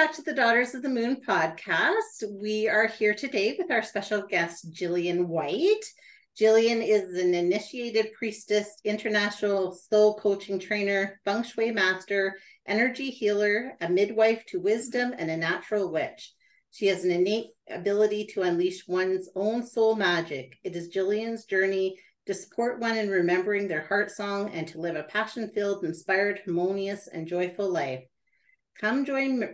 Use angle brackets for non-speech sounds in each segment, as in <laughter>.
back to the Daughters of the Moon podcast. We are here today with our special guest, Gillian White. Gillian is an initiated priestess, international soul coaching trainer, feng shui master, energy healer, a midwife to wisdom, and a natural witch. She has an innate ability to unleash one's own soul magic. It is Gillian's journey to support one in remembering their heart song and to live a passion filled, inspired, harmonious, and joyful life. Come join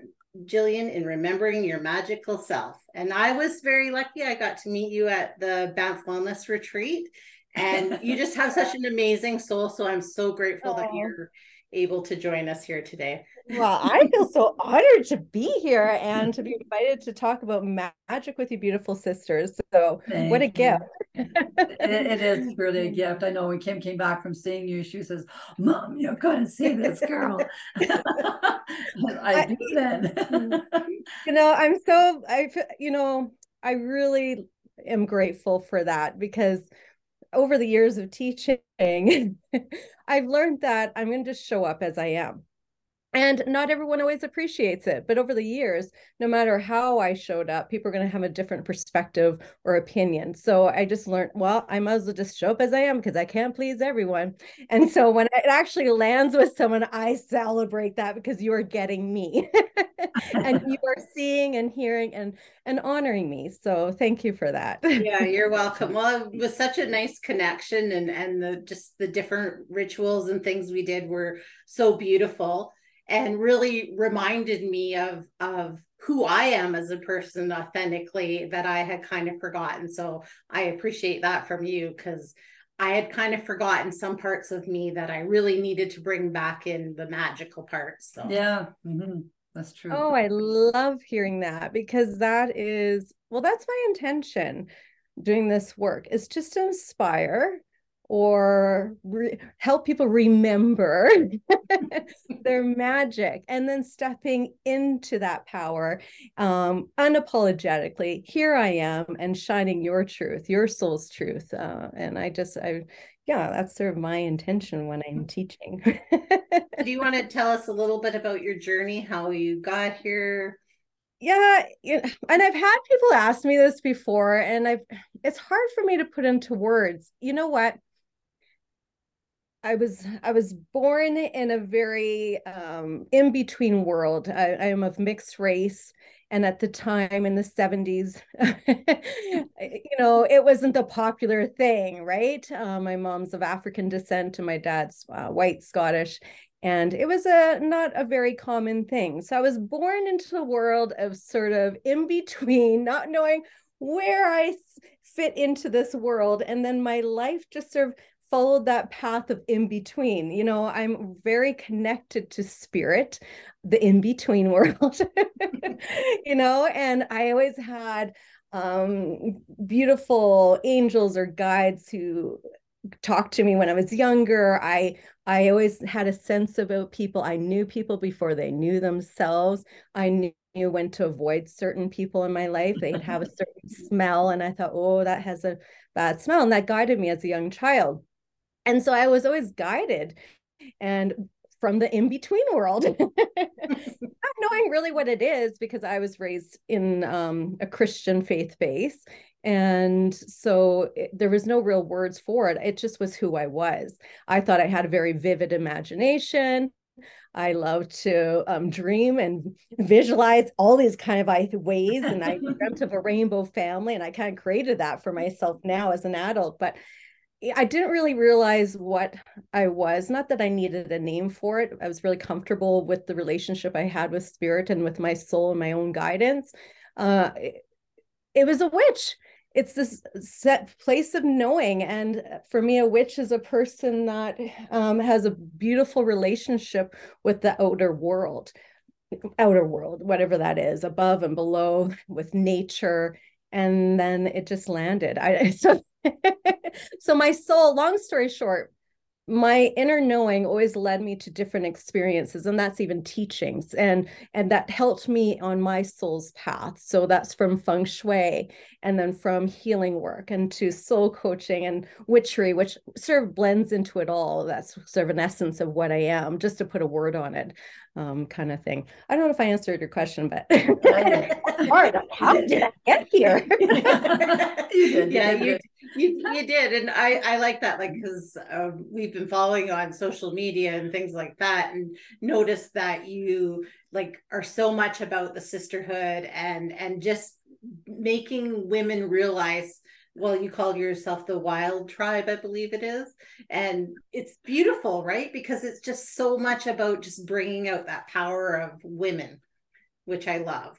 Gillian in remembering your magical self. And I was very lucky. I got to meet you at the Banff Wellness Retreat. And you just have such an amazing soul. So I'm so grateful that you're able to join us here today. Well, I feel so honored to be here and to be invited to talk about magic with you, beautiful sisters. So, Thank what a you. gift! it, it is really a gift. I know when Kim came back from seeing you, she says, "Mom, you've got to see this girl." <laughs> I do then. you know, I'm so I, you know, I really am grateful for that because over the years of teaching, <laughs> I've learned that I'm going to just show up as I am. And not everyone always appreciates it. But over the years, no matter how I showed up, people are going to have a different perspective or opinion. So I just learned, well, I might as well just show up as I am because I can't please everyone. And so when it actually lands with someone, I celebrate that because you are getting me <laughs> and you are seeing and hearing and and honoring me. So thank you for that. yeah, you're welcome. Well, it <laughs> was such a nice connection and and the just the different rituals and things we did were so beautiful and really reminded me of of who I am as a person authentically that I had kind of forgotten. So I appreciate that from you because I had kind of forgotten some parts of me that I really needed to bring back in the magical parts. So yeah, mm-hmm. that's true. Oh, I love hearing that because that is well, that's my intention doing this work is just to inspire or re- help people remember <laughs> their magic and then stepping into that power um, unapologetically here i am and shining your truth your soul's truth uh, and i just i yeah that's sort of my intention when i'm teaching. Do you want to tell us a little bit about your journey how you got here? Yeah and i've had people ask me this before and i've it's hard for me to put into words. You know what I was I was born in a very um, in between world. I, I, am of mixed race, and at the time in the seventies, <laughs> you know, it wasn't the popular thing, right? Uh, my mom's of African descent, and my dad's uh, white Scottish, and it was a not a very common thing. So I was born into the world of sort of in between, not knowing where I fit into this world, and then my life just sort of followed that path of in between. You know, I'm very connected to spirit, the in between <laughs> world, you know, and I always had um, beautiful angels or guides who talked to me when I was younger. I I always had a sense about people. I knew people before they knew themselves. I knew when to avoid certain people in my life. They'd have a certain <laughs> smell, and I thought, oh, that has a bad smell, and that guided me as a young child and so i was always guided and from the in between world <laughs> not knowing really what it is because i was raised in um, a christian faith base and so it, there was no real words for it it just was who i was i thought i had a very vivid imagination I love to um, dream and visualize all these kind of ways. And I <laughs> dreamt of a rainbow family, and I kind of created that for myself now as an adult. But I didn't really realize what I was. Not that I needed a name for it. I was really comfortable with the relationship I had with spirit and with my soul and my own guidance. Uh, it, it was a witch. It's this set place of knowing. And for me, a witch is a person that um, has a beautiful relationship with the outer world, outer world, whatever that is, above and below, with nature. And then it just landed. I <laughs> so <laughs> so my soul long story short my inner knowing always led me to different experiences and that's even teachings and and that helped me on my soul's path. So that's from feng shui and then from healing work and to soul coaching and witchery which sort of blends into it all. That's sort of an essence of what i am just to put a word on it um, kind of thing. I don't know if i answered your question but <laughs> hard. How did. i get here? <laughs> You did, yeah you, you, you, did and i i like that like because um, we've been following on social media and things like that and notice that you like are so much about the sisterhood and and just making women realize well you call yourself the wild tribe i believe it is and it's beautiful right because it's just so much about just bringing out that power of women which i love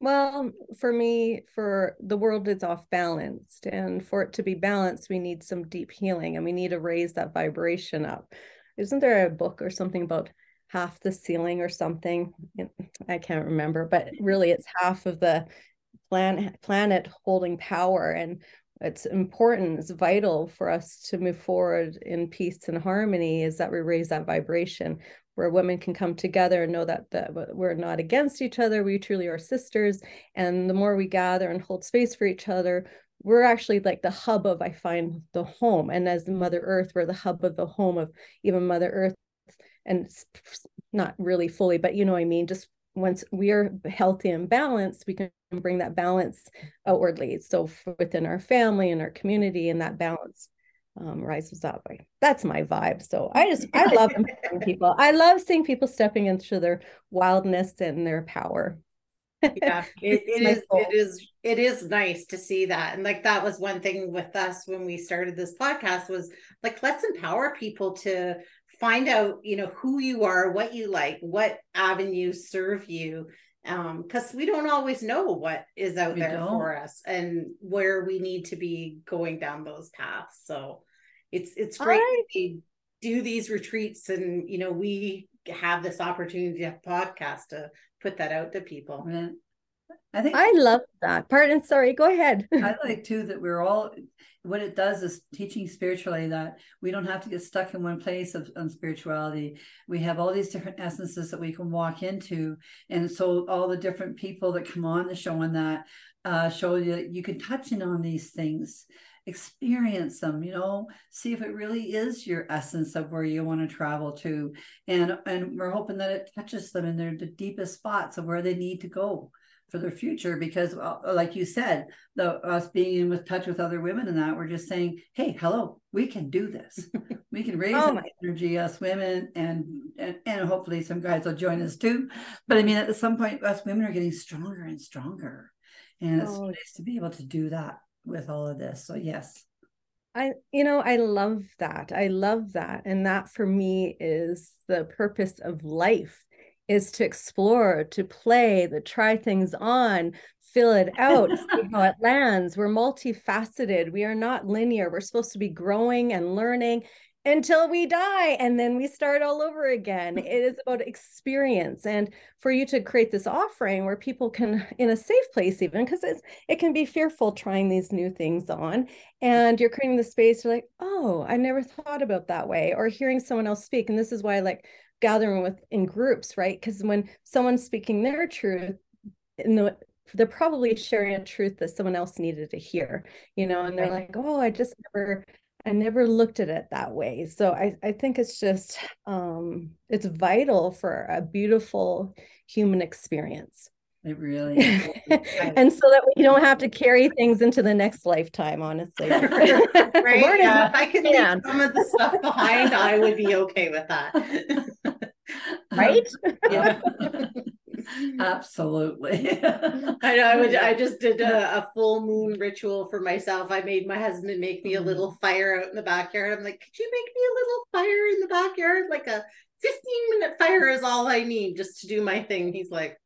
well, for me, for the world is off balanced. And for it to be balanced, we need some deep healing and we need to raise that vibration up. Isn't there a book or something about half the ceiling or something? I can't remember, but really it's half of the planet planet holding power. And it's important, it's vital for us to move forward in peace and harmony is that we raise that vibration where women can come together and know that, that we're not against each other we truly are sisters. And the more we gather and hold space for each other we're actually like the hub of i find the home. And as mother earth we're the hub of the home of even mother earth and not really fully but you know what i mean? Just once we are healthy and balanced we can bring that balance outwardly so within our family and our community and that balance um, rises up. That's my vibe. So I just I <laughs> love people. I love seeing people stepping into their wildness and their power. yeah, <laughs> it, it is. Soul. It is. It is nice to see that, and like that was one thing with us when we started this podcast was like let's empower people to find out you know who you are what you like what avenues serve you um because we don't always know what is out we there don't. for us and where we need to be going down those paths so it's it's great to do these retreats and you know we have this opportunity to podcast to put that out to people yeah. I think i love that pardon sorry go ahead. <laughs> I like too that we're all what it does is teaching spiritually that we don't have to get stuck in one place of, of spirituality. We have all these different essences that we can walk into and so all the different people that come on the show and that uh, show you that you can touch in on these things experience them you know see if it really is your essence of where you want to travel to. And and we're hoping that it touches them in their the deepest spots of where they need to go for their future because uh, like you said the us being in with touch with other women and that we're just saying hey hello we can do this <laughs> we can raise oh energy us women and, and and hopefully some guys will join us too but i mean at some point us women are getting stronger and stronger and it's oh. nice to be able to do that with all of this. So yes. I you know I love that. I love that and that for me is the purpose of life is to explore, to play, to try things on, fill it out, <laughs> see how it lands. We're multifaceted. We are not linear. We're supposed to be growing and learning until we die and then we start all over again <laughs> it is about experience and for you to create this offering where people can in a safe place even because it's it can be fearful trying these new things on mm-hmm. and you're creating the space you're like oh i never thought about that way or hearing someone else speak and this is why like gathering with in groups right because when someone's speaking their truth in the they're probably sharing a truth that someone else needed to hear you know and they're like oh i just never I never looked at it that way. So I, I think it's just um, it's vital for a beautiful human experience. It really <laughs> and so that we don't have to carry things into the next lifetime, honestly. <laughs> right. Yeah. If I could leave some of the stuff behind, I would be okay with that. <laughs> right? <laughs> yeah. <laughs> Absolutely. <laughs> I know. I would. I just did a, a, full moon ritual for myself. I made my husband make me a mm-hmm. little fire out in the backyard. I'm like, could you make me a little fire in the backyard? Like a 15 minute fire is all I need just to do my thing. He's like,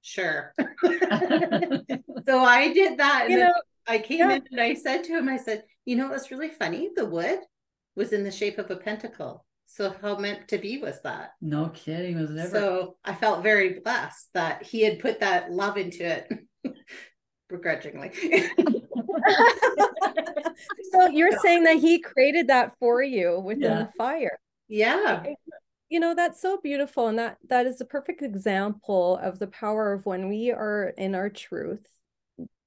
sure. so I did that. And you know, I came yeah. in and I said to him, I said, you know, was really funny. The wood was in the shape of a pentacle. So how meant to be was that? No kidding. Was it ever? So I felt very blessed that he had put that love into it. <laughs> begrudgingly. <laughs> so you're <laughs> saying that he created that for you within Yeah. the fire. yeah. You know, that's so beautiful. And that that is a perfect example of the power of when we are in our truth,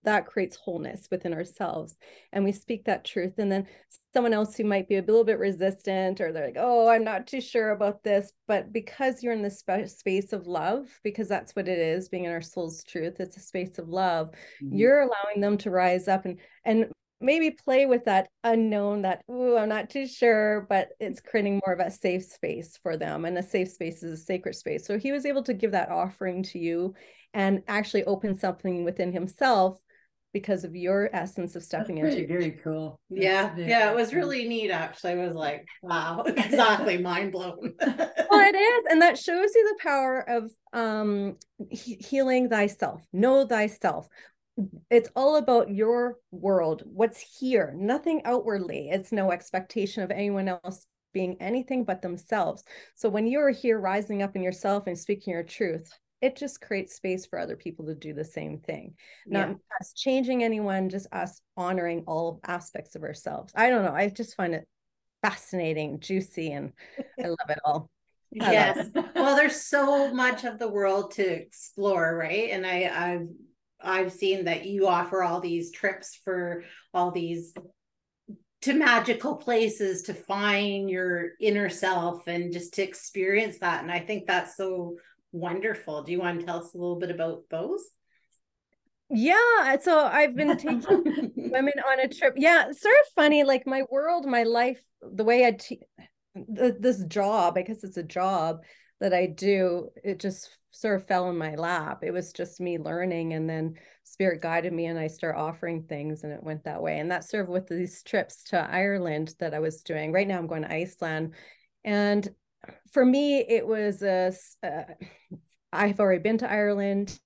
that creates wholeness within ourselves. And we speak that truth. And then someone else who might be a little bit resistant or they're like, oh, I'm not too sure about this. But because you're in the spa- space of love, because that's what it is, being in our soul's truth, it's a space of love. Mhm. You're allowing them to rise up and and maybe play with that unknown that ooh i'm not too sure but it's creating more of a safe space for them and a safe space is a sacred space so he was able to give that offering to you and actually open something within himself because of your essence of stepping very, into very cool. That's Yeah, very yeah, it was really neat actually. I was like, <laughs> wow, <laughs> exactly mind blown. well it <laughs> is and that shows you the power of um he- healing thyself. Know thyself. It's all about your world. What's here? Nothing outwardly. It's no expectation of anyone else being anything but themselves. So when you're here rising up in yourself and speaking your truth it just creates space for other people to do the same thing not Yeah. us changing anyone just us honoring all aspects of ourselves i don't know i just find it fascinating juicy and i love it all <laughs> I yes. well, there's so much of the world to explore, right? And I, I've I've seen that you offer all these trips for all these to magical places to find your inner self and just to experience that. And I think that's so wonderful. Do you want to tell us a little bit about those? Yeah, so I've been taking <laughs> women on a trip. Yeah, sort of funny. Like my world, my life, the way I te- th- this job, I guess it's a job that I do. It just sort of fell in my lap. It was just me learning, and then spirit guided me, and I start offering things, and it went that way. And that's sort of with these trips to Ireland that I was doing. Right now, I'm going to Iceland, and for me, it was a. Uh, I've already been to Ireland.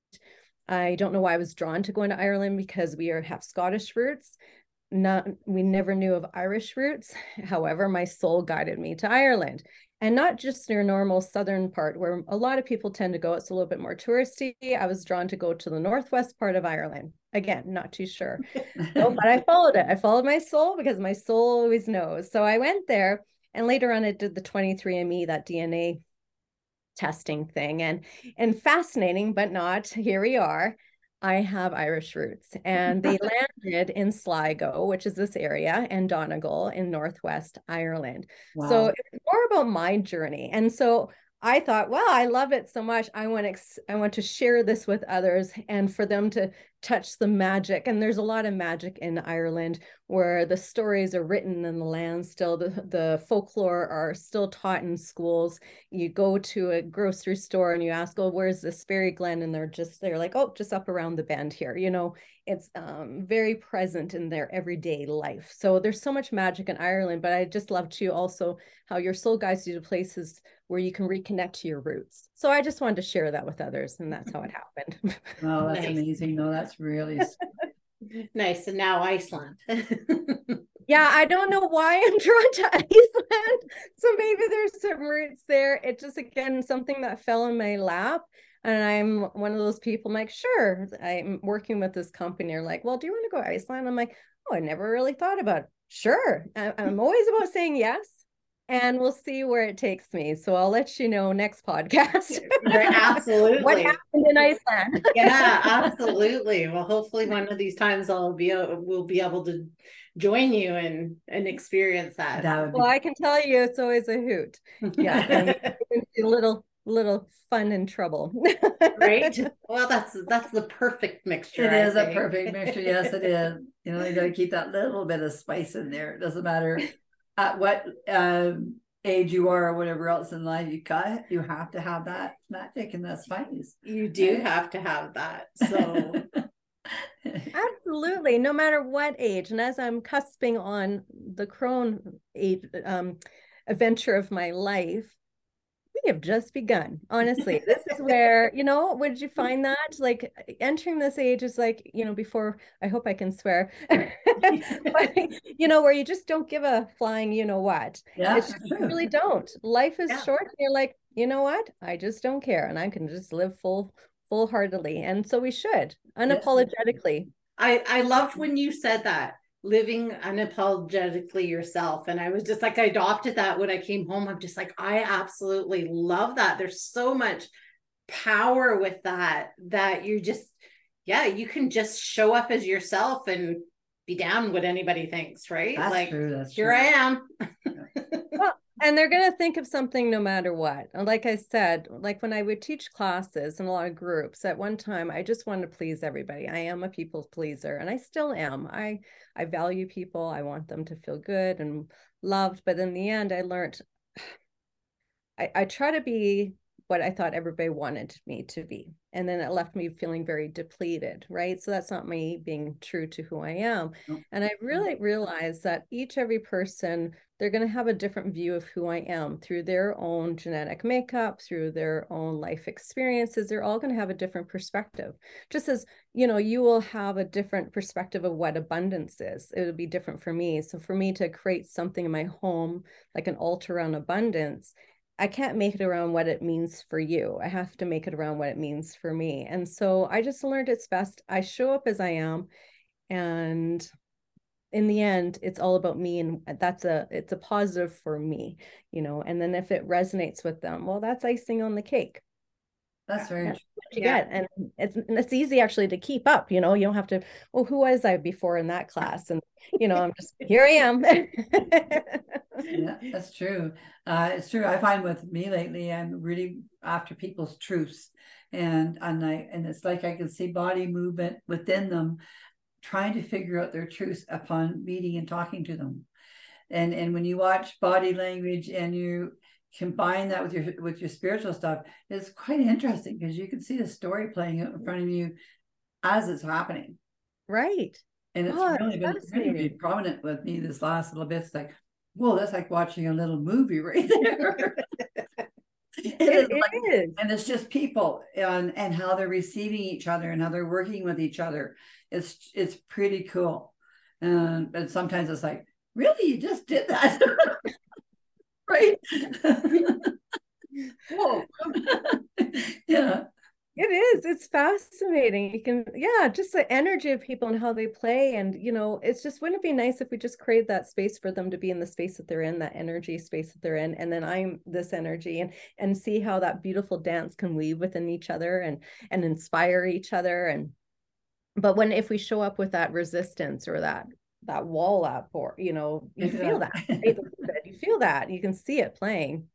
I don't know why I was drawn to going to Ireland because we are have Scottish roots. Not we never knew of Irish roots. However, my soul guided me to Ireland. And not just your normal southern part where a lot of people tend to go. It's a little bit more touristy. I was drawn to go to the northwest part of Ireland. Again, not too sure. <laughs> So, but I followed it. I followed my soul because my soul always knows. So I went there and later on I did the 23andMe, that DNA testing thing. And and fascinating but not here we are. I have irish roots. And they <laughs> landed in sligo which is this area and donegal in northwest ireland. So it's more about my journey. And so i thought well i love it so much. I want to ex- i want to share this with others and for them to touch the magic. And there's a lot of magic in ireland where the stories are written in the land still. The, the folklore are still taught in schools. You go to a grocery store and you ask oh where's this fairy glen? And they're just they're like oh just up around the bend here you know? It's um, very present in their everyday life. So there's so much magic in ireland but i just love to also how your soul guides you to places where you can reconnect to your roots so i just wanted to share that with others and that's how it happened <laughs> Oh, that's Nice. amazing. No, that's really <laughs> nice. And now Iceland. <laughs> Yeah, I don't know why I'm drawn to Iceland. So maybe there's some roots there. It just again something that fell in my lap. And I'm one of those people, I'm like, sure. I'm working with this company. They're like, well, do you want to go to Iceland? I'm like, oh, I never really thought about it. Sure. I'm always about saying yes. And we'll see where it takes me. So I'll let you know next podcast. <laughs> Absolutely. what happened in Iceland? yeah, absolutely. <laughs> Well, hopefully one of these times I'll be uh, we'll be able to join you and and experience that. that would be Well, I can tell you it's always a hoot. <laughs> Yeah. a little little fun and trouble. right. Well, that's that's the perfect mixture. It I is a perfect mixture. Yes, it is. You know, you got to keep that little bit of spice in there. It doesn't matter at what um, age you are or whatever else in life. You got you have to have that magic and that spice. You do have to have that. So <laughs> Absolutely, no matter what age. And as I'm cusping on the crone age um adventure of my life, we have just begun. Honestly, <laughs> this is where, you know, would you find that? Like entering this age is like, you know, before I hope I can swear, <laughs> <laughs> but, you know, where you just don't give a flying, you know what. yeah, just, you really don't. Life is Yeah. short. And you're like, you know what? I just don't care. And I can just live full, full heartedly. And so we should unapologetically. I I loved when you said that living unapologetically yourself. And I was just like I adopted that when I came home. I'm just like I absolutely love that. There's so much power with that that you just yeah you can just show up as yourself and be down what anybody thinks right? That's like true. That's here true. I am. <laughs> Well, and they're going to think of something no matter what. And like I said, like when I would teach classes in a lot of groups, at one time I just wanted to please everybody. I am a people pleaser and I still am. I I value people. I want them to feel good and loved, but in the end I learned I, I try to be what I thought everybody wanted me to be. And then it left me feeling very depleted, right? So that's not me being true to who I am. And I really realized that each every person, they're going to have a different view of who I am through their own genetic makeup, through their own life experiences. They're all going to have a different perspective. Just as, you know, you will have a different perspective of what abundance is. It would be different for me. So for me to create something in my home, like an altar on abundance, I can't make it around what it means for you. I have to make it around what it means for me. And so I just learned it's best I show up as I am and in the end it's all about me and that's a it's a positive for me, you know. And then if it resonates with them, well that's icing on the cake. That's very That's true. what you Yeah. get. And it's and it's easy actually to keep up, you know. You don't have to, well, who was I before in that class? And you know, I'm just here I am. yeah, that's true. Uh, it's true. I find with me lately, I'm really after people's truths, and and I and it's like I can see body movement within them, trying to figure out their truth upon meeting and talking to them, and and when you watch body language and you combine that with your with your spiritual stuff, it's quite interesting because you can see the story playing out in front of you as it's happening. right. And it's Oh, really been really, prominent with me this last little bit. It's like, whoa, that's like watching a little movie right <laughs> there. <laughs> <laughs> It is It like- is. and it's just people and and how they're receiving each other and how they're working with each other. It's it's pretty cool. And but sometimes it's like, really, you just did that. <laughs> right? <laughs> Whoa. yeah. It is. It's fascinating. You can, yeah, just the energy of people and how they play. And, you know, it's just, wouldn't it be nice if we just create that space for them to be in the space that they're in, that energy space that they're in. And then I'm this energy and, and see how that beautiful dance can weave within each other and, and inspire each other. And, but when, if we show up with that resistance or that, that wall up or, you know, you feel that, <laughs> you feel that, you can see it playing.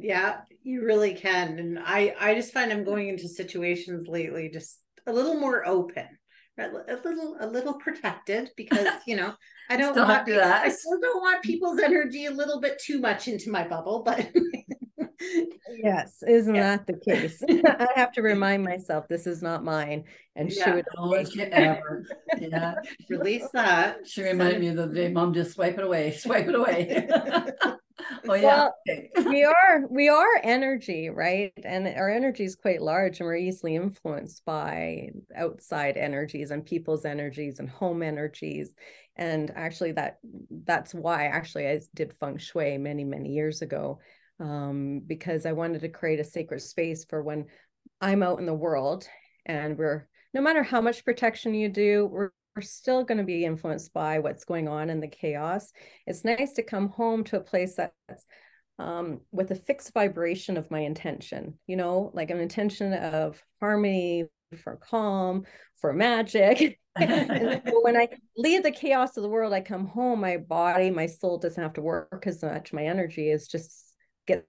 Yeah, you really can. And I I just find I'm going into situations lately just a little more open. right? A little a little protected because, <laughs> you know, I don't Still have want to do that. I still don't want people's energy a little bit too much into my bubble, but Yes, isn't Yeah. that the case? <laughs> I have to remind myself this is not mine and Yeah. shoot it. Don't ever. Yeah. release that. She reminded me of the day <laughs> mom just swipe it away, swipe it away. Oh yeah. Well, we are we are energy, right? And our energy is quite large and we're easily influenced by outside energies and people's energies and home energies. And actually that that's why actually I did feng shui many, many years ago. Um, because I wanted to create a sacred space for when I'm out in the world and we're no matter how much protection you do, we're, we're still going to be influenced by what's going on in the chaos. It's nice to come home to a place that's um, with a fixed vibration of my intention, you know, like an intention of harmony, for calm, for magic. <laughs> and so <laughs> when I leave the chaos of the world, I come home, my body, my soul doesn't have to work as much. My energy is just gets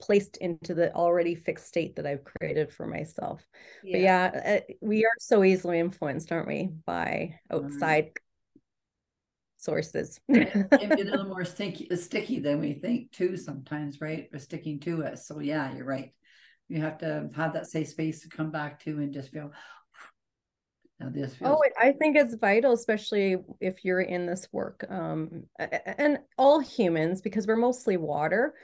placed into the already fixed state that I've created for myself. But yeah, uh, we are so easily influenced, aren't we, by outside sources. <laughs> Can be a little more sticky, sticky than we think too sometimes, right? Or sticking to us. So yeah, you're right. You have to have that safe space to come back to and just feel. <sighs> This feels. Oh, I think it's vital, especially if you're in this work. Um, and all humans, because we're mostly water,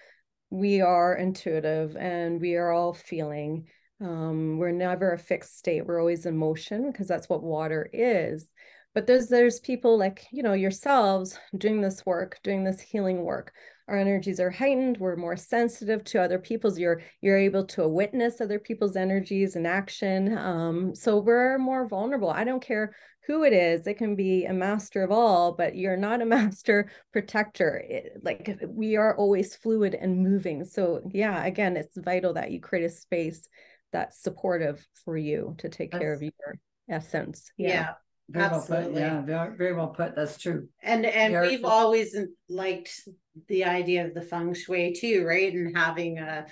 we are intuitive and we are all feeling. Um, we're never a fixed state. We're always in motion because that's what water is. But there's there's people like, you know, yourselves doing this work, doing this healing work. Our energies are heightened we're more sensitive to other people's you're you're able to witness other people's energies and action um, so we're more vulnerable. I don't care who it is it can be a master of all but you're not a <laughs> master protector. It, like we are always fluid and moving so yeah again it's vital that you create a space that's supportive for you to take care of your essence. Yeah, yeah very Absolutely. well put. Yeah, very, very well put. That's true. And and very we've always liked the idea of the feng shui too, right? And having a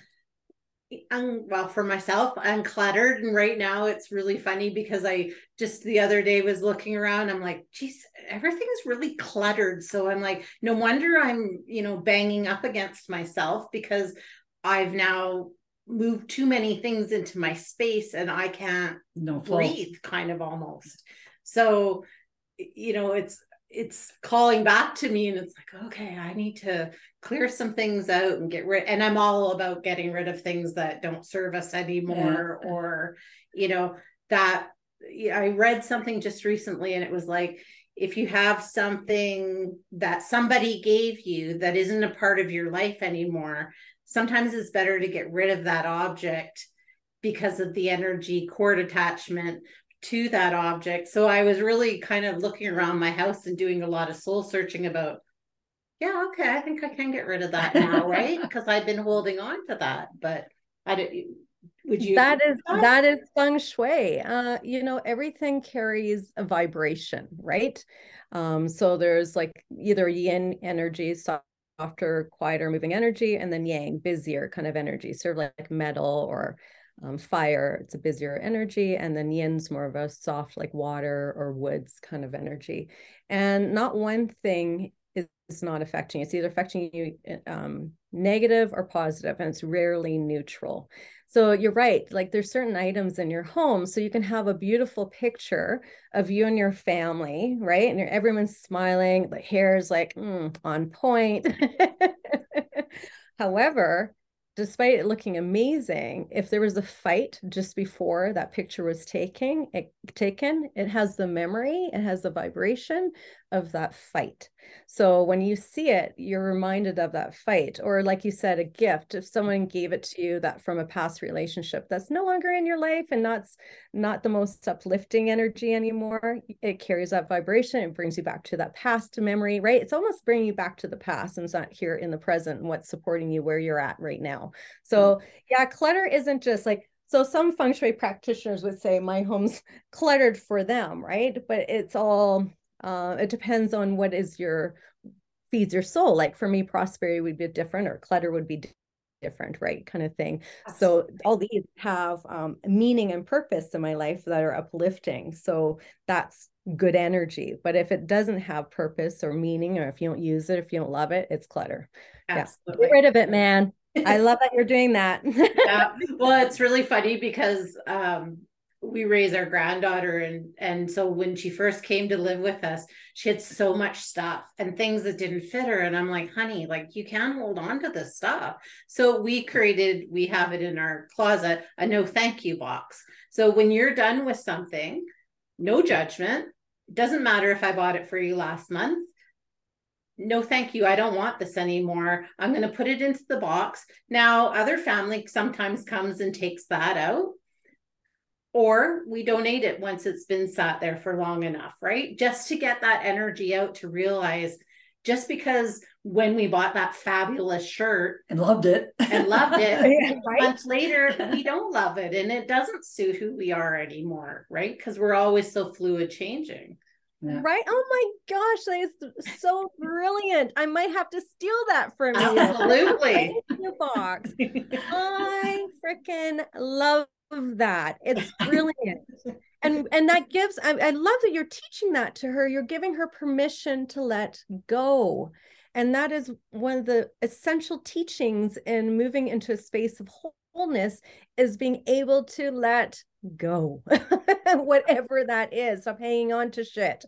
um, well for myself uncluttered and right now it's really funny because i just the other day was looking around i'm like geez everything's really cluttered so i'm like no wonder i'm you know banging up against myself because i've now moved too many things into my space and i can't no breathe kind of almost so you know it's it's calling back to me and it's like okay i need to clear some things out and get rid and i'm all about getting rid of things that don't serve us anymore yeah. or you know that i read something just recently and it was like if you have something that somebody gave you that isn't a part of your life anymore sometimes it's better to get rid of that object because of the energy cord attachment to that object. So I was really kind of looking around my house and doing a lot of soul searching about, yeah, okay, I think I can get rid of that now, right? <laughs> Because I've been holding on to that, but I don't Would you? That is that? that is feng shui. Uh, you know, everything carries a vibration, right? Um, so there's like either yin energy, softer, quieter, moving energy, and then yang, busier kind of energy, sort of like metal or um, fire, it's a busier energy, and then yin's more of a soft, like water or woods kind of energy. And not one thing is, not affecting you. It's either affecting you um, negative or positive, and it's rarely neutral. So you're right. Like there's certain items in your home, so you can have a beautiful picture of you and your family, right? And everyone's smiling. The hair is like mm, on point. <laughs> However, despite it looking amazing, if there was a fight just before that picture was taking it taken, it has the memory, it has the vibration of that fight. So when you see it, you're reminded of that fight. Or like you said, a gift. If someone gave it to you that from a past relationship that's no longer in your life and not not the most uplifting energy anymore, it carries that vibration. It brings you back to that past memory, right? It's almost bringing you back to the past and it's not here in the present and what's supporting you where you're at right now. Mm-hmm. So yeah, clutter isn't just like so some feng shui practitioners would say my home's <laughs> cluttered for them, right? But it's all uh, it depends on what is your feeds your soul. Like for me, prosperity would be different, or clutter would be different, right? Kind of thing. Absolutely. So all these have um, meaning and purpose in my life that are uplifting. So that's good energy. But if it doesn't have purpose or meaning, or if you don't use it, if you don't love it, it's clutter. Absolutely. Yeah. Get rid of it, man. I love that you're doing that. <laughs> yeah. Well, it's really funny because um, we raise our granddaughter and and so when she first came to live with us she had so much stuff and things that didn't fit her. And i'm like honey like you can't hold on to this stuff. So we created we have it in our closet a no thank you box. So when you're done with something no judgment. Doesn't matter if i bought it for you last month. No thank you i don't want this anymore. I'm going to put it into the box. Now other family sometimes comes and takes that out or we donate it once it's been sat there for long enough, right? Just to get that energy out to realize just because when we bought that fabulous shirt and loved it and loved it <laughs> right? months later we don't love it and it doesn't suit who we are anymore right because we're always so fluid changing yeah. Right? Oh my gosh, that is so brilliant. I might have to steal that from you. Absolutely. <laughs> box. <laughs> I freaking love that. It's <laughs> brilliant. and and that gives I, I love that you're teaching that to her. You're giving her permission to let go. And that is one of the essential teachings in moving into a space of wholeness is being able to let go, <laughs> whatever that is. Stop hanging on to shit.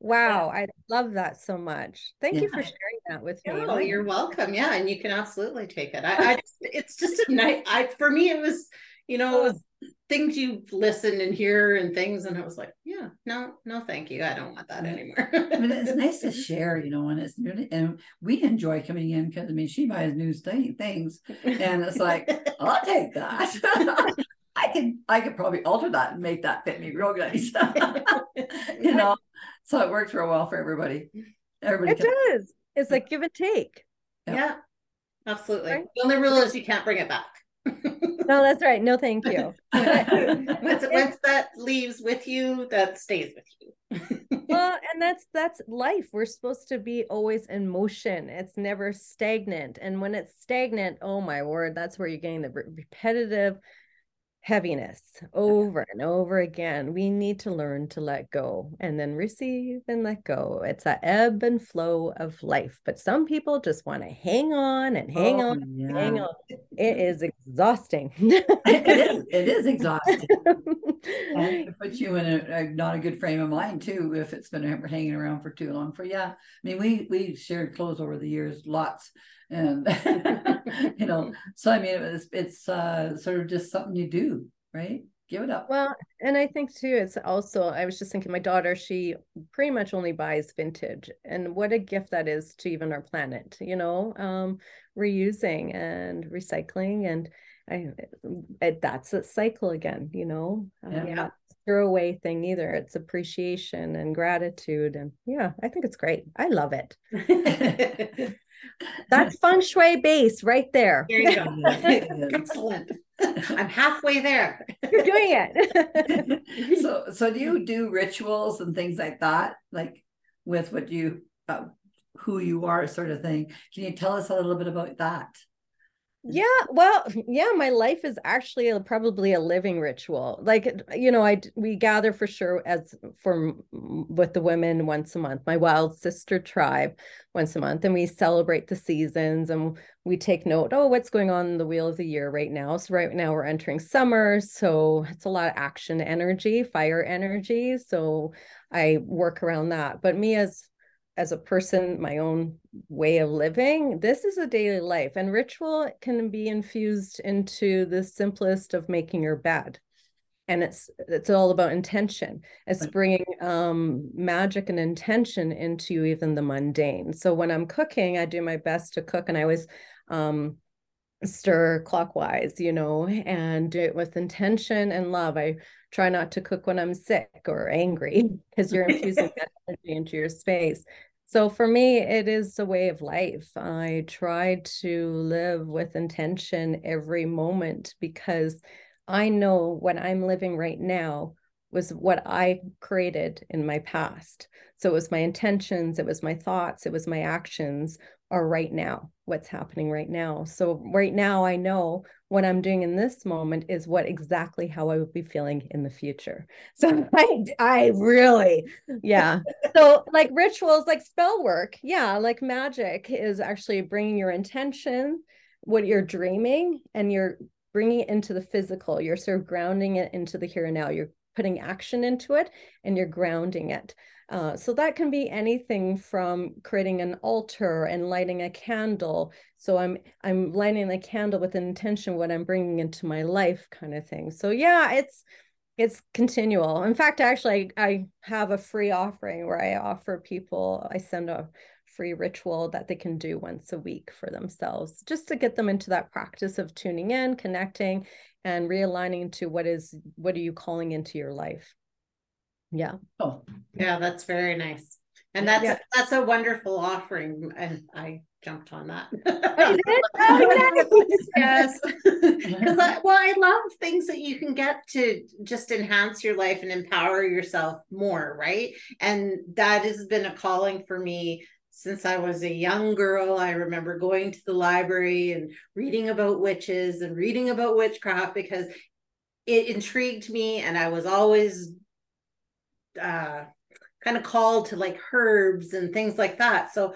Wow, yeah. I love that so much. Thank yeah. you for sharing that with me. Oh, you're welcome. Yeah, and you can absolutely take it. I, I <laughs> just, it's just a night. I for me, it was you know, it was things you listen and hear and things and i was like yeah no no thank you i don't want that anymore I mean, it's nice to <laughs> share, you know, and it's really, and we enjoy coming in because I mean, she buys new th- things, and it's like, I'll take that. <laughs> I can, I could probably alter that and make that fit me real nice, <laughs> you know. So it works real well for everybody. Everybody, It can, does. It's like give and take. Yeah. yeah absolutely Right. the only rule is you can't bring it back No, that's right. No, thank you. <laughs> once, once that leaves with you that stays with you <laughs> well and that's that's life we're supposed to be always in motion it's never stagnant and when it's stagnant oh my word that's where you're getting the re- repetitive heaviness over and over again we need to learn to let go and then receive and let go it's a ebb and flow of life but some people just want to hang on and hang Oh, on yeah. hang on it is exhausting <laughs> it is, it is exhausting. And it puts you in a, a not a good frame of mind too if it's been hanging around for too long. For yeah, I mean we we shared clothes over the years, lots, and <laughs> you know, <laughs> so I mean it's it's uh, sort of just something you do, right? Give it up. Well, and I think too, it's also, I was just thinking, my daughter, she pretty much only buys vintage. And what a gift that is to even our planet, you know, um, reusing and recycling. And I, it, that's a cycle again, you know, um, Yeah. not a throwaway thing either. It's appreciation and gratitude. And yeah, I think it's great. I love it. <laughs> That's feng shui base right there. There you go. <laughs> Excellent. I'm halfway there. You're doing it. <laughs> so so do you do rituals and things like that, like with what you uh, who you are, sort of thing? Can you tell us a little bit about that? Yeah, well, <laughs> yeah, my life is actually a, probably a living ritual. Like, you know, i we gather for sure as for with the women once a month, my wild sister tribe once a month, and we celebrate the seasons and we take note, oh, what's going on in the wheel of the year right now. So right now we're entering summer, so it's a lot of action energy, fire energy. So I work around that. But me as as a person, my own way of living, this is a daily life. And ritual can be infused into the simplest of making your bed. And it's it's all about intention. It's bringing um, magic and intention into even the mundane. So when I'm cooking, I do my best to cook, and I always um, stir clockwise, you know, and do it with intention and love. I try not to cook when I'm sick or angry <laughs> because you're infusing <laughs> that energy into your space. So for me, it is a way of life. I try to live with intention every moment because I know what I'm living right now was what I created in my past. So it was my intentions, it was my thoughts, it was my actions are right now, what's happening right now. So right now, I know what I'm doing in this moment is what exactly how I would be feeling in the future. <laughs> So I, I really, yeah. <laughs> So like rituals, like spell work, yeah, like magic is actually bringing your intention, what you're dreaming, and you're bringing it into the physical. You're sort of grounding it into the here and now. You're putting action into it, and you're grounding it. Uh, so that can be anything from creating an altar and lighting a candle. So I'm I'm lighting a candle with an intention what I'm bringing into my life, kind of thing. So yeah, it's it's continual. In fact, actually, I, I have a free offering where I offer people. I send a free ritual that they can do once a week for themselves, just to get them into that practice of tuning in, connecting, and realigning to what is what are you calling into your life. Yeah. Oh, Yeah, that's very nice. And that's Yeah. that's a wonderful offering. And I jumped on that. <laughs> Oh, did? Yes. Because I well, I love things that you can get to just enhance your life and empower yourself more, right? And that has been a calling for me since I was a young girl. I remember going to the library and reading about witches and reading about witchcraft because it intrigued me and I was always uh kind of called to like herbs and things like that. So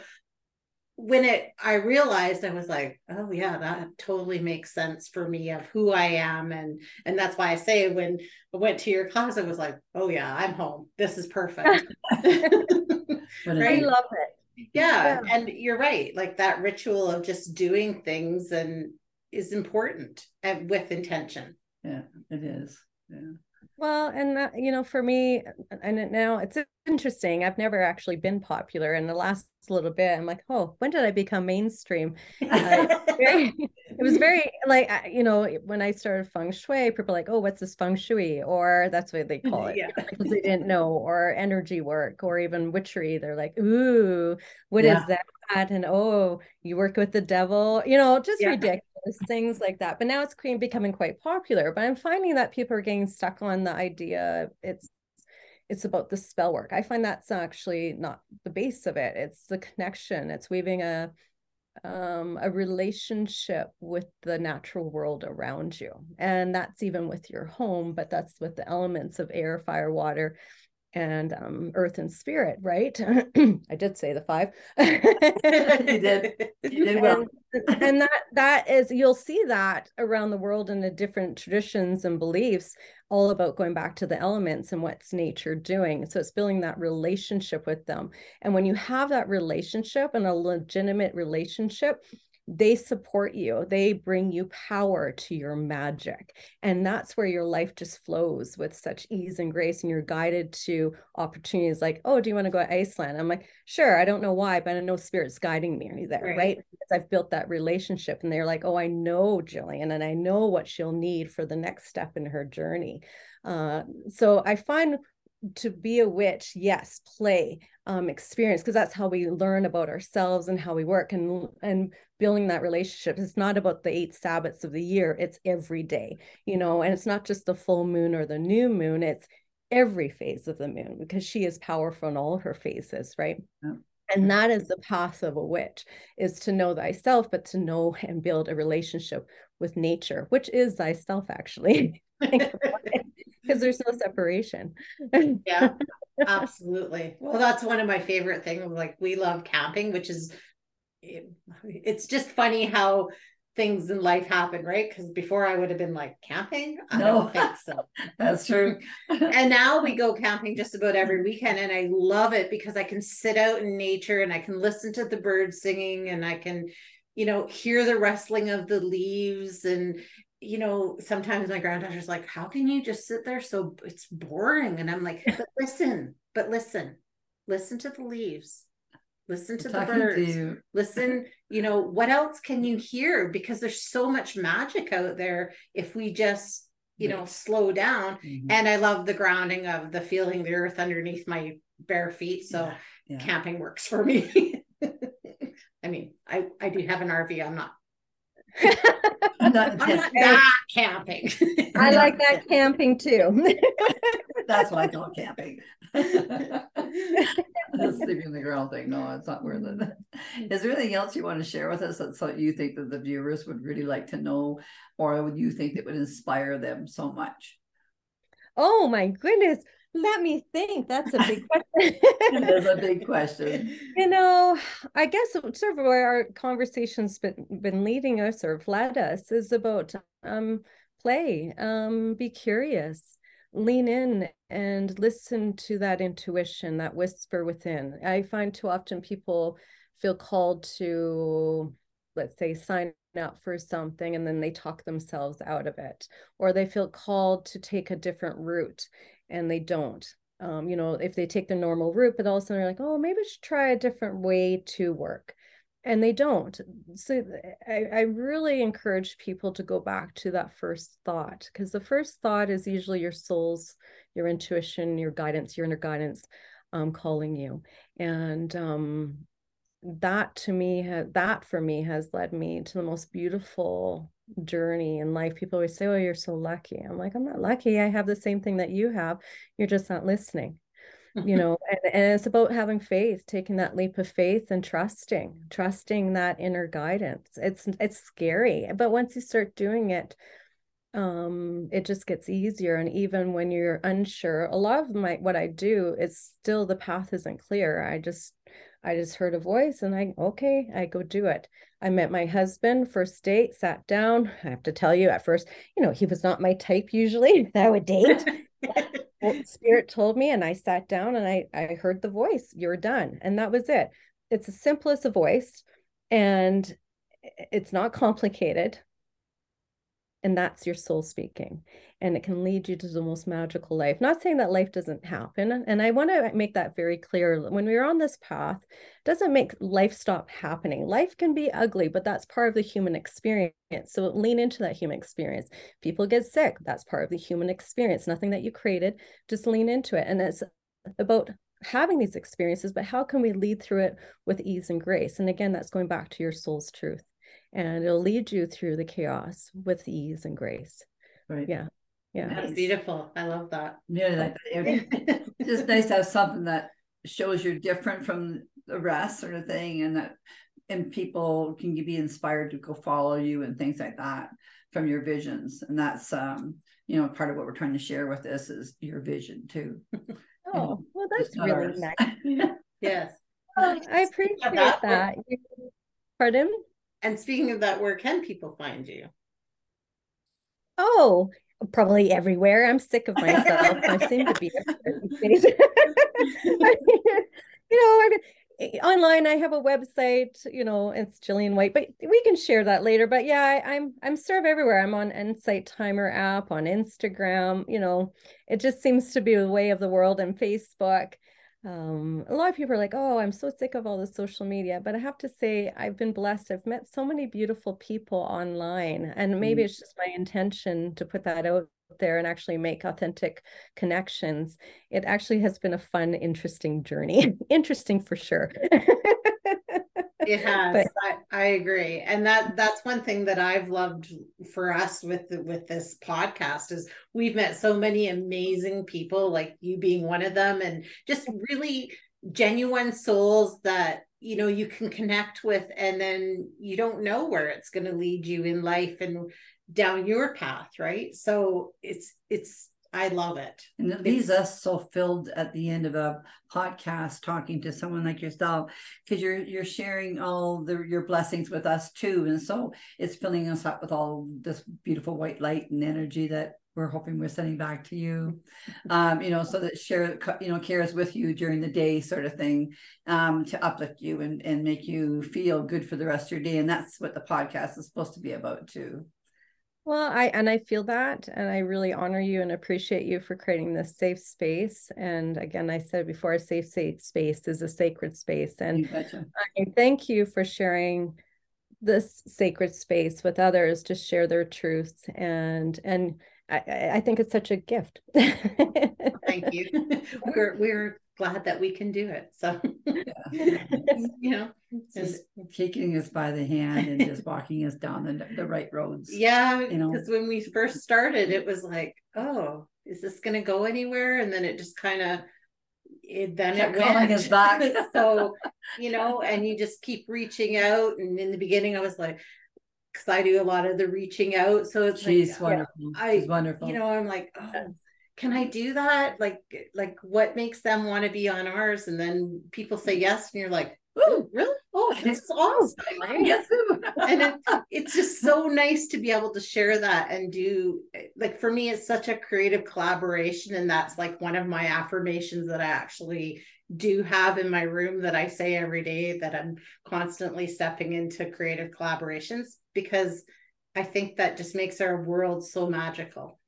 when it I realized I was like, oh yeah, that totally makes sense for me of who I am. And and that's why I say when I went to your class, I was like, oh yeah, I'm home. This is perfect. what a I Right. neat- love it. Yeah. Yeah. And you're right. Like that ritual of just doing things and is important and with intention. Yeah, it is. Yeah. Well, and that, you know, for me, and now it's interesting. I've never actually been popular. In the last little bit, I'm like, oh, when did I become mainstream? Uh, <laughs> very, it was very like, you know, when I started feng shui, people like, oh, what's this feng shui? Or that's what they call it <laughs> Yeah. <laughs> because they didn't know, or energy work, or even witchery. They're like, ooh, what is Yeah. that? And oh, you work with the devil, you know, just Yeah. ridiculous things like that. But now it's becoming quite popular. But I'm finding that people are getting stuck on the idea it's it's about the spell work. I find that's actually not the base of it. It's the connection. It's weaving a um a relationship with the natural world around you. And that's even with your home, but that's with the elements of air, fire, water, and um, earth and spirit, right? <clears throat> I did say the five. <laughs> You did. You did well. and, and that that is you'll see that around the world in the different traditions and beliefs all about going back to the elements and what's nature doing so it's building that relationship with them and when you have that relationship and a legitimate relationship they support you they bring you power to your magic and that's where your life just flows with such ease and grace and you're guided to opportunities like oh do you want to go to iceland? I'm like sure i don't know why but i know spirit's guiding me there Right. right, because i've built that relationship and they're like oh i know Gillian and i know what she'll need for the next step in her journey. Uh, so i find to be a witch yes play um, experience because that's how we learn about ourselves and how we work and and building that relationship. It's not about the eight sabbaths of the year it's every day you know and it's not just the full moon or the new moon it's every phase of the moon because she is powerful in all her phases right? Yeah. and that is the path of a witch is to know thyself but to know and build a relationship with nature which is thyself actually <laughs> because there's no separation. Yeah <laughs> absolutely. Well that's one of my favorite things like we love camping which is it- it's just funny how things in life happen right? Because before i would have been like camping? I No. don't think so. <laughs> That's true. <laughs> and now we go camping just about every weekend and i love it because i can sit out in nature and i can listen to the birds singing and i can you know hear the rustling of the leaves and you know sometimes my granddaughter's like how can you just sit there so it's boring and i'm like <laughs> but listen but listen listen to the leaves listen to the Talking to birds you. <laughs> listen you know what else can you hear because there's so much magic out there if we just you know Right. slow down Mhm. and I love the grounding of the feeling the earth underneath my bare feet. So Yeah, yeah. camping works for me. <laughs> I mean, I, I do have an RV. I'm not, I'm not that camping. <laughs> i like that camping too <laughs> That's why I call camping. <laughs> The sleeping on the ground thing, no, it's not worth it. Is there anything else you want to share with us that you think that the viewers would really like to know, or would you think that would inspire them so much? oh my goodness let me think that's a big <laughs> question That's a big question. You know, I guess sort of where our conversation's been been leading us or led us is about um play, um, be curious, lean in and listen to that intuition, that whisper within. I find too often people feel called to, let's say, sign up for something and then they talk themselves out of it, or they feel called to take a different route and they don't um, you know, if they take the normal route, but all of a sudden they're like, oh, maybe I should try a different way to work. And they don't. So I, I really encourage people to go back to that first thought because the first thought is usually your soul's, your intuition, your guidance, your inner guidance um, calling you. And um, that to me, ha- that for me has led me to the most beautiful journey in life. People always say, Oh, you're so lucky. I'm like, I'm not lucky. I have the same thing that you have. You're just not listening. You <laughs> know, and, and it's about having faith, taking that leap of faith and trusting, trusting that inner guidance. It's it's scary, but once you start doing it, um, it just gets easier. And even when you're unsure, a lot of my what I do is still the path isn't clear. I just I just heard a voice and I okay, I go do it. I met my husband, first date, sat down. I have to tell you, at first, you know, he was not my type usually <laughs> that I would date. <laughs> Spirit told me, and I sat down and I I heard the voice, you're done. And that was it. It's as simple as a voice, and it's not complicated. And that's your soul speaking and it can lead you to the most magical life. Not saying that life doesn't happen and i want to make that very clear when we're on this path doesn't make life stop happening. Life can be ugly but that's part of the human experience so lean into that human experience. People get sick that's part of the human experience nothing that you created just lean into it and it's about having these experiences but how can we lead through it with ease and grace? And again that's going back to your soul's truth and it'll lead you through the chaos with ease and grace. Right. Yeah. Yeah. That's beautiful. I love that. Yeah, like <laughs> it's just nice to have something that shows you're different from the rest, sort of thing, and that and people can be inspired to go follow you and things like that from your visions. And that's um, you know, part of what we're trying to share with this is your vision too. <laughs> Oh, well, that's really ours. nice. <laughs> yes. Oh, I appreciate that. that. Pardon? And speaking of that, where can people find you? Oh, probably everywhere. I'm sick of myself. I seem to be <laughs> <laughs> you know, I mean, eh, online I have a website, you know, it's Gillian White, but we can share that later. But yeah, I, I'm I'm sort of everywhere. I'm on Insight Timer app, on Instagram, you know, it just seems to be the way of the world and Facebook um, a lot of people are like, oh, I'm so sick of all the social media. But I have to say, I've been blessed. I've met so many beautiful people online. And maybe mm. it's just my intention to put that out there and actually make authentic connections. It actually has been a fun, interesting journey. <laughs> interesting for sure. <laughs> it <laughs> has. But, I, I agree. And that that's one thing that i've loved for us with the, with this podcast is we've met so many amazing people like you being one of them and just really genuine souls that you know you can connect with and then you don't know where it's going to lead you in life and down your path right? So it's it's I love it. And it leaves us so filled at the end of a podcast talking to someone like yourself because you're you're sharing all the your blessings with us too. And so it's filling us up with all this beautiful white light and energy that we're hoping we're sending back to you. Um, you know, so that share you know cares with you during the day sort of thing um to uplift you and and make you feel good for the rest of your day. And that's what the podcast is supposed to be about too. Well, I and I feel that and I really honor you and appreciate you for creating this safe space. And again, I said before a safe, safe space is a sacred space. And I thank you for sharing this sacred space with others to share their truths and and I, I think it's such a gift. <laughs> Thank you. <laughs> We're we're glad that we can do it. So, yeah. <laughs> you know, just taking us by the hand and just walking us down the, the right roads. Yeah, you know, because when we first started, it was like, oh, is this going to go anywhere? And then it just kind of, it then Kept it went. us back. <laughs> so, you know, and you just keep reaching out. And in the beginning, I was like, because I do a lot of the reaching out. So it's She's like, wonderful. I, She's wonderful. You know, I'm like, oh, can I do that? Like, like what makes them want to be on ours? And then people say yes, and you're like, oh, really? Oh, this is awesome. <laughs> Yes. <laughs> and it, it's just so nice to be able to share that and do like for me, it's such a creative collaboration. And that's like one of my affirmations that I actually do have in my room that I say every day that I'm constantly stepping into creative collaborations because I think that just makes our world so magical.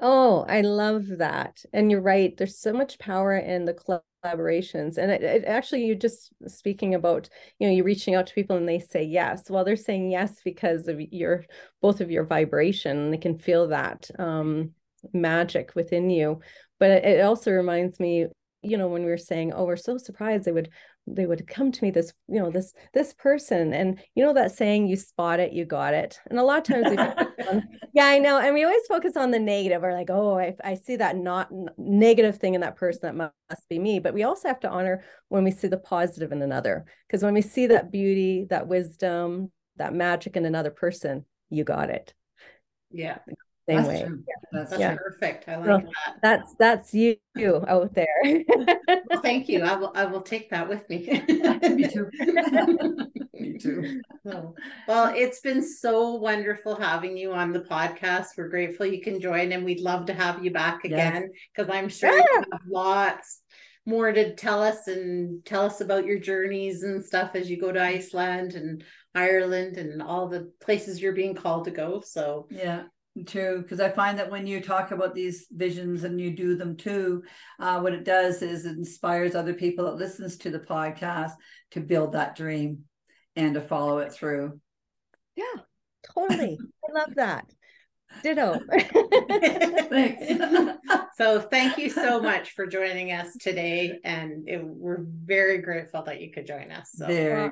Oh, I love that. And you're right. There's so much power in the collaborations. And it, it, actually, you're just speaking about, you know, you reaching out to people and they say yes. Well, they're saying yes because of your both of your vibration. They can feel that um, magic within you. But it, it also reminds me, you know, when we were saying, oh, we're so surprised they would they would come to me this you know this this person and you know that saying you spot it you got it and a lot of times <laughs> on, yeah i know and we always focus on the negative or like oh i, I see that not negative thing in that person that must, must be me but we also have to honor when we see the positive in another because when we see that beauty that wisdom that magic in another person you got it. Yeah same that's way. Yeah. That's, yeah. perfect. I like so that. That's that's you out there. well, thank you. I will I will take that with me. <laughs> me too. <laughs> me too. So, well, it's been so wonderful having you on the podcast. We're grateful you can join and we'd love to have you back again because yes. I'm sure yeah. you have lots more to tell us and tell us about your journeys and stuff as you go to Iceland and Ireland and all the places you're being called to go. So yeah, True, because I find that when you talk about these visions and you do them too, uh, what it does is it inspires other people that listens to the podcast to build that dream and to follow it through. Yeah, totally. <laughs> I love that. Ditto. <laughs> <laughs> so thank you so much for joining us today, and it, we're very grateful that you could join us. So. Very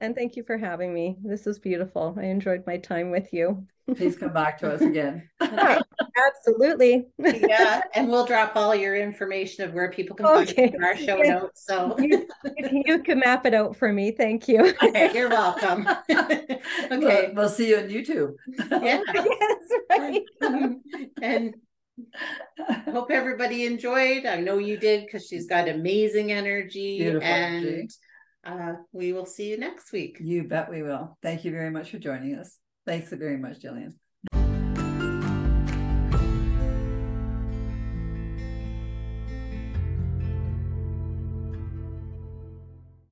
and thank you for having me. This was beautiful. I enjoyed my time with you. Please come back to us again. <laughs> <laughs> Absolutely. yeah, and we'll drop all your information of where people can okay. find our show notes. So you, you, can map it out for me. Thank you. <laughs> Okay, you're welcome. okay, we'll, we'll, see you on YouTube. yeah, yes, right. and hope everybody enjoyed. I know you did because she's got amazing energy Beautiful and. Energy uh, we will see you next week. You bet we will. Thank you very much for joining us. Thanks very much, Gillian.